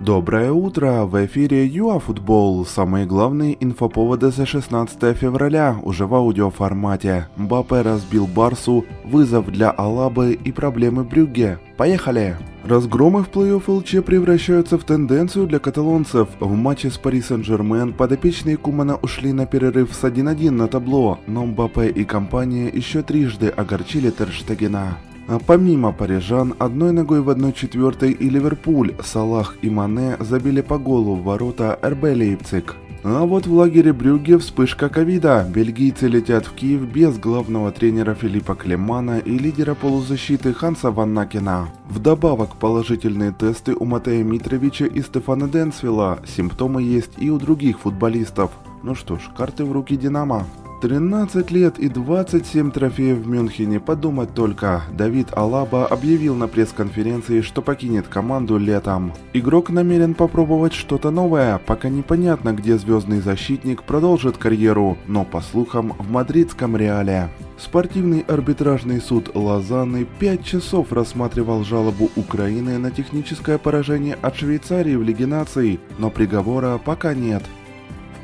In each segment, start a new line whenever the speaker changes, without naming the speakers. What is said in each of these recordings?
Доброе утро! В эфире ЮАФутбол. Самые главные инфоповоды за 16 февраля уже в аудиоформате. Мбаппе разбил Барсу, вызов для Алабы и проблемы Брюгге. Поехали! Разгромы в плей-офф ЛЧ превращаются в тенденцию для каталонцев. В матче с Пари Сен-Жермен подопечные Кумана ушли на перерыв с 1-1 на табло, но Мбаппе и компания еще трижды огорчили Терштегена. А помимо парижан, одной ногой в 1-4 и Ливерпуль, Салах и Мане забили по голу в ворота РБ Лейпциг. А вот в лагере Брюгге вспышка ковида. Бельгийцы летят в Киев без главного тренера Филиппа Клемана и лидера полузащиты Ханса Ваннакина. Вдобавок положительные тесты у Матея Митровича и Стефана Денсвилла. Симптомы есть и у других футболистов. Ну что ж, карты в руки Динамо. 13 лет и 27 трофеев в Мюнхене, подумать только. Давид Алаба объявил на пресс-конференции, что покинет команду летом. Игрок намерен попробовать что-то новое, пока непонятно, где звездный защитник продолжит карьеру, но по слухам в мадридском Реале. Спортивный арбитражный суд Лозанны 5 часов рассматривал жалобу Украины на техническое поражение от Швейцарии в Лиге наций, но приговора пока нет.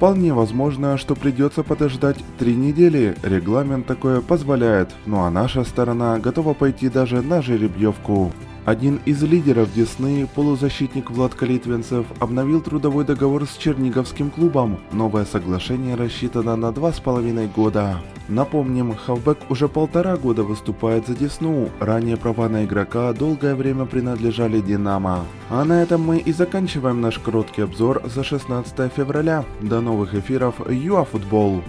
Вполне возможно, что придется подождать три недели, регламент такое позволяет, ну а наша сторона готова пойти даже на жеребьевку. Один из лидеров Десны, полузащитник Влад Калитвинцев, обновил трудовой договор с Черниговским клубом. Новое соглашение рассчитано на два с половиной года. Напомним, Хавбек уже полтора года выступает за Десну, ранее права на игрока долгое время принадлежали Динамо. А на этом мы и заканчиваем наш короткий обзор за 16 февраля. До новых эфиров ЮАФутбол!